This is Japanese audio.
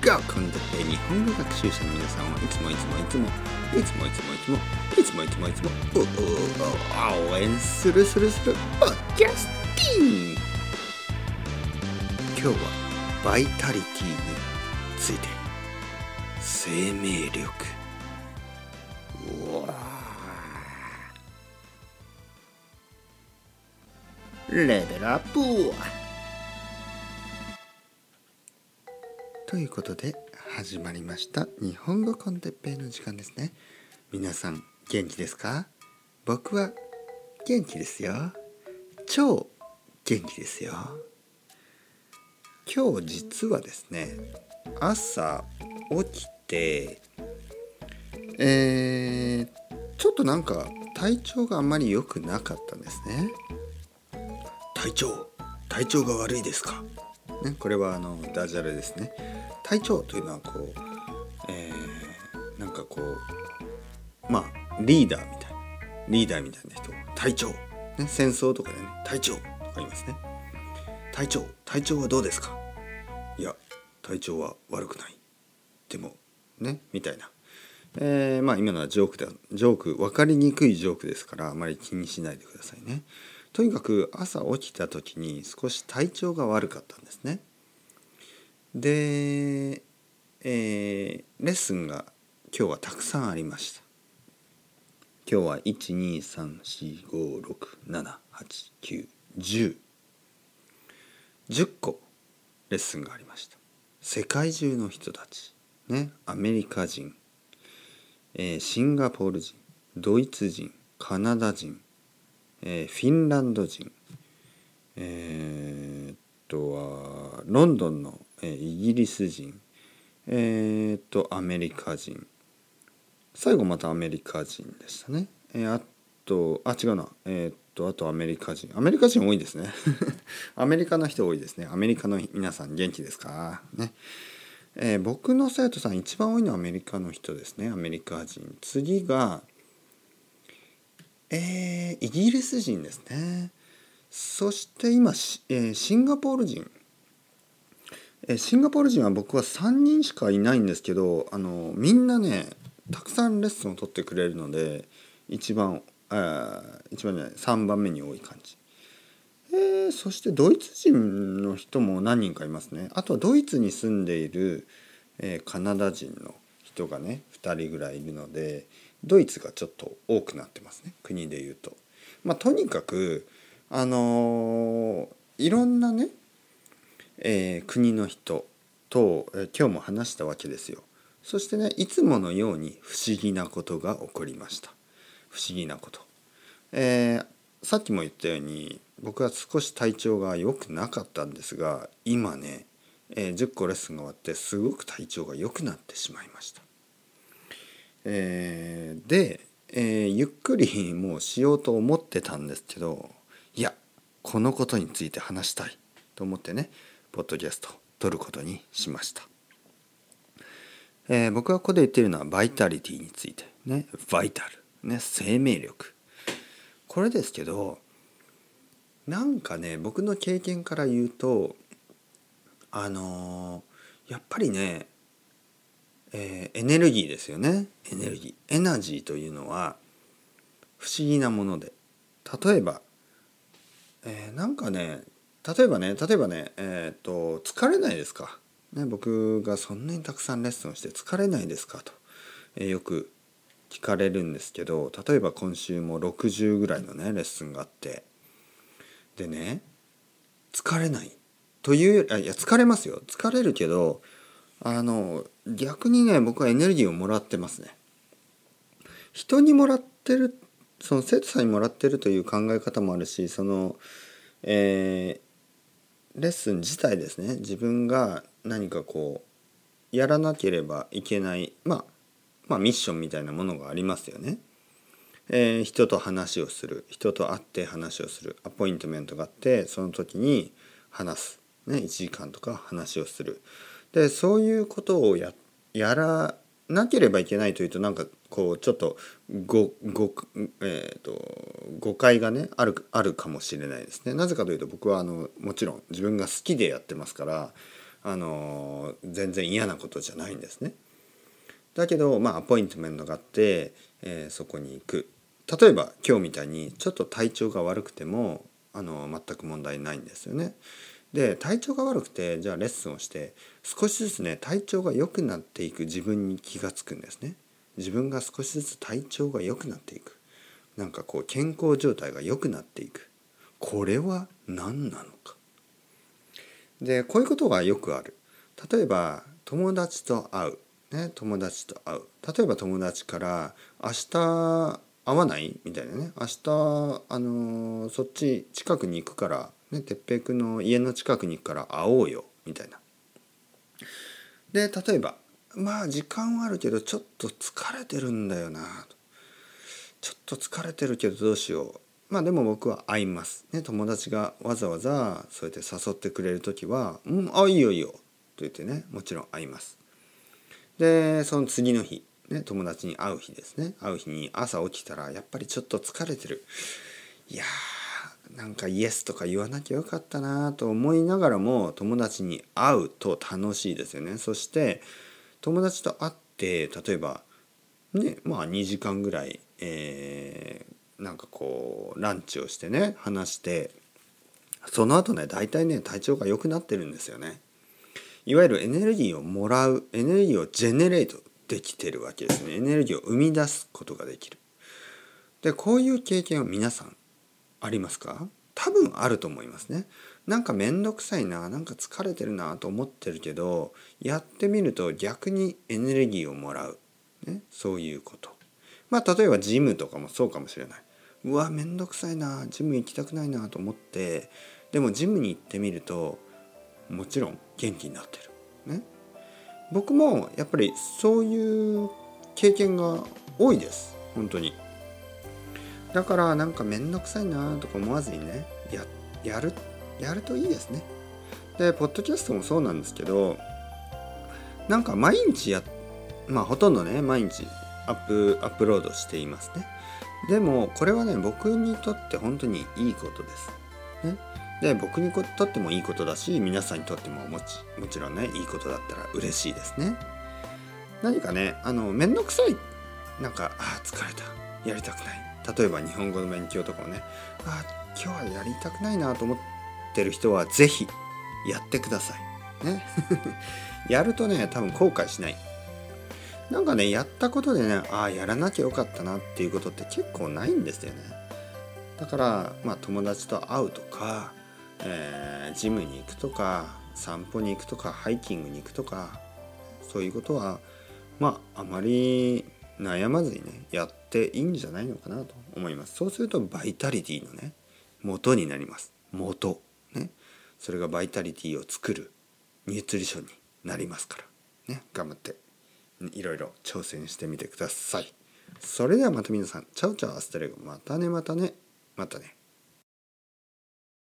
がコンテッペ日本語学習者の皆さんはいつもいつもいつもいつもいつもいつもいつもいつもいつも応援するするするポッキャスティン今日はバイタリティについて。生命力。うわレベルアップ。ということで始まりました日本語コンテッペイの時間ですね。皆さん元気ですか？僕は元気ですよ。超元気ですよ。今日実はですね朝起きてえー、ちょっとなんか体調があんまり良くなかったんですね。体調？体調が悪いですか？ね、これはあのダジャレですね。隊長というのはこう、えー、なんかこうまあリーダーみたいな。リーダーみたいな人。隊長、ね、戦争とかでね隊長とか言いますね。隊長体調はどうですか？いや体調は悪くない。でもねみたいな。えー、まあ今のはジョークだジョーク分かりにくいジョークですからあまり気にしないでくださいね。とにかく朝起きた時に少し体調が悪かったんですね。で、えー、レッスンが今日はたくさんありました。今日は12345678910 10個レッスンがありました。世界中の人たち。ね。アメリカ人、えー、シンガポール人。ドイツ人。カナダ人、えー、フィンランド人。えー、っとはロンドンのえイギリス人。えー、っとアメリカ人。最後またアメリカ人でしたね、えー、あとあ違うな。えー、っとあとアメリカ人。アメリカ人多いですね。アメリカの人多いですね。アメリカの皆さん元気ですか？ね。えー、僕の生徒さん一番多いのはアメリカの人ですね。アメリカ人。次がえー、イギリス人ですね。そして今、えー、シンガポール人。シンガポール人は僕は3人しかいないんですけどあのみんなねたくさんレッスンを取ってくれるので一番あ一番じゃない3番目に多い感じ、えー、そしてドイツ人の人も何人かいますね。あとはドイツに住んでいる、えー、カナダ人の人がね2人ぐらいいるのでドイツがちょっと多くなってますね国でいうと。まあ、とにかくあのー、いろんなねえー、国の人と、えー、今日も話したわけですよ。そしてねいつものように不思議なことが起こりました。不思議なこと。えー、さっきも言ったように僕は少し体調が良くなかったんですが今ね、え、10個レッスンが終わってすごく体調が良くなってしまいました。えー、で、えー、ゆっくりもうしようと思ってたんですけどいやこのことについて話したいと思ってねポッドキャストを撮ることにしました。えー、僕がここで言ってるのはバイタリティについてねバイタル、ね、生命力これですけどなんかね僕の経験から言うとあのー、やっぱりね、えー、エネルギーですよね。エネルギー。エナジーというのは不思議なもので。例えば、えー、なんかね例えばね例えばねえっ、ー、と疲れないですか、ね、僕がそんなにたくさんレッスンをして疲れないですか？と、えー、よく聞かれるんですけど例えば今週も60ぐらいのねレッスンがあってでね疲れないというあいや疲れますよ。疲れるけどあの逆にね僕はエネルギーをもらってますね。人にもらってるその生徒さんにもらってるという考え方もあるしそのえレッスン自体ですね。自分が何かこうやらなければいけない、まあ、まあミッションみたいなものがありますよね。えー、人と話をする人と会って話をするアポイントメントがあってその時に話す、ね、1時間とか話をする。でそういうことをややらなければいけないというとなんかこうちょっとごご、えーと、誤解がねあるあるかもしれないですね。なぜかというと僕はあのもちろん自分が好きでやってますからあの全然嫌なことじゃないんですね。だけどまあアポイントメントがあって、えー、そこに行く例えば今日みたいにちょっと体調が悪くてもあの全く問題ないんですよね。で体調が悪くてじゃあレッスンをして少しずつね体調が良くなっていく自分に気が付くんですね。自分が少しずつ体調が良くなっていく。なんかこう健康状態が良くなっていく。これは何なのか。でこういうことがよくある。例えば友達と会う。ね、友達と会う。例えば友達から「明日会わない?」みたいなね「明日あのそっち近くに行くからね哲平君の家の近くに行くから会おうよ」みたいな。で例えば「まあ時間はあるけどちょっと疲れてるんだよな」ちょっと疲れてるけどどうしよう」まあでも僕は会います。ね友達がわざわざそうやって誘ってくれる時は「うんあいいよいいよ」と言ってねもちろん会います。でその次の日、ね、友達に会う日ですね会う日に朝起きたらやっぱりちょっと疲れてるいやーなんかイエスとか言わなきゃよかったなと思いながらも友達に会うと楽しいですよね。そして友達と会って例えばねまあ2時間ぐらい、えー、なんかこうランチをしてね話してその後ね大体ね体調が良くなってるんですよね。いわゆるエネルギーをもらうエネルギーをジェネレートできてるわけですね。エネルギーを生み出すことができる。でこういう経験は皆さんありますか？多分あると思いますね。なんか面倒くさいななんか疲れてるなと思ってるけどやってみると逆にエネルギーをもらう、ね、そういうこと。まあ例えばジムとかもそうかもしれない。うわ面倒くさいなジム行きたくないなと思ってでもジムに行ってみるともちろん元気になってる。ね、僕もやっぱりそういう経験が多いです。本当に。だからなんか面倒くさいなとか思わずにねややるやるといいですね。でポッドキャストもそうなんですけどなんか毎日やまあほとんどね毎日アップアップロードしていますね。でもこれはね僕にとって本当にいいことです。ね、で僕にとってもいいことだし皆さんにとってももちもちろんねいいことだったら嬉しいですね何かねあの面倒くさいなんかあ疲れたやりたくない例えば日本語の勉強とかをねあ今日はやりたくないなと思ってる人は是非やってください。ね。やるとね多分後悔しない。なんかねやったことでねああやらなきゃよかったなっていうことって結構ないんですよね。だからまあ友達と会うとかえー、ジムに行くとか散歩に行くとかハイキングに行くとかそういうことはまああまり悩まずにねやっていいんじゃないのかなと思います。そうするとバイタリティのね元になります。元。ね。それがバイタリティを作るニュートリションになりますから。ね。頑張っていろいろ挑戦してみてください。それではまた皆さん。チャオチャオアステレゴ。またねまたね。またね。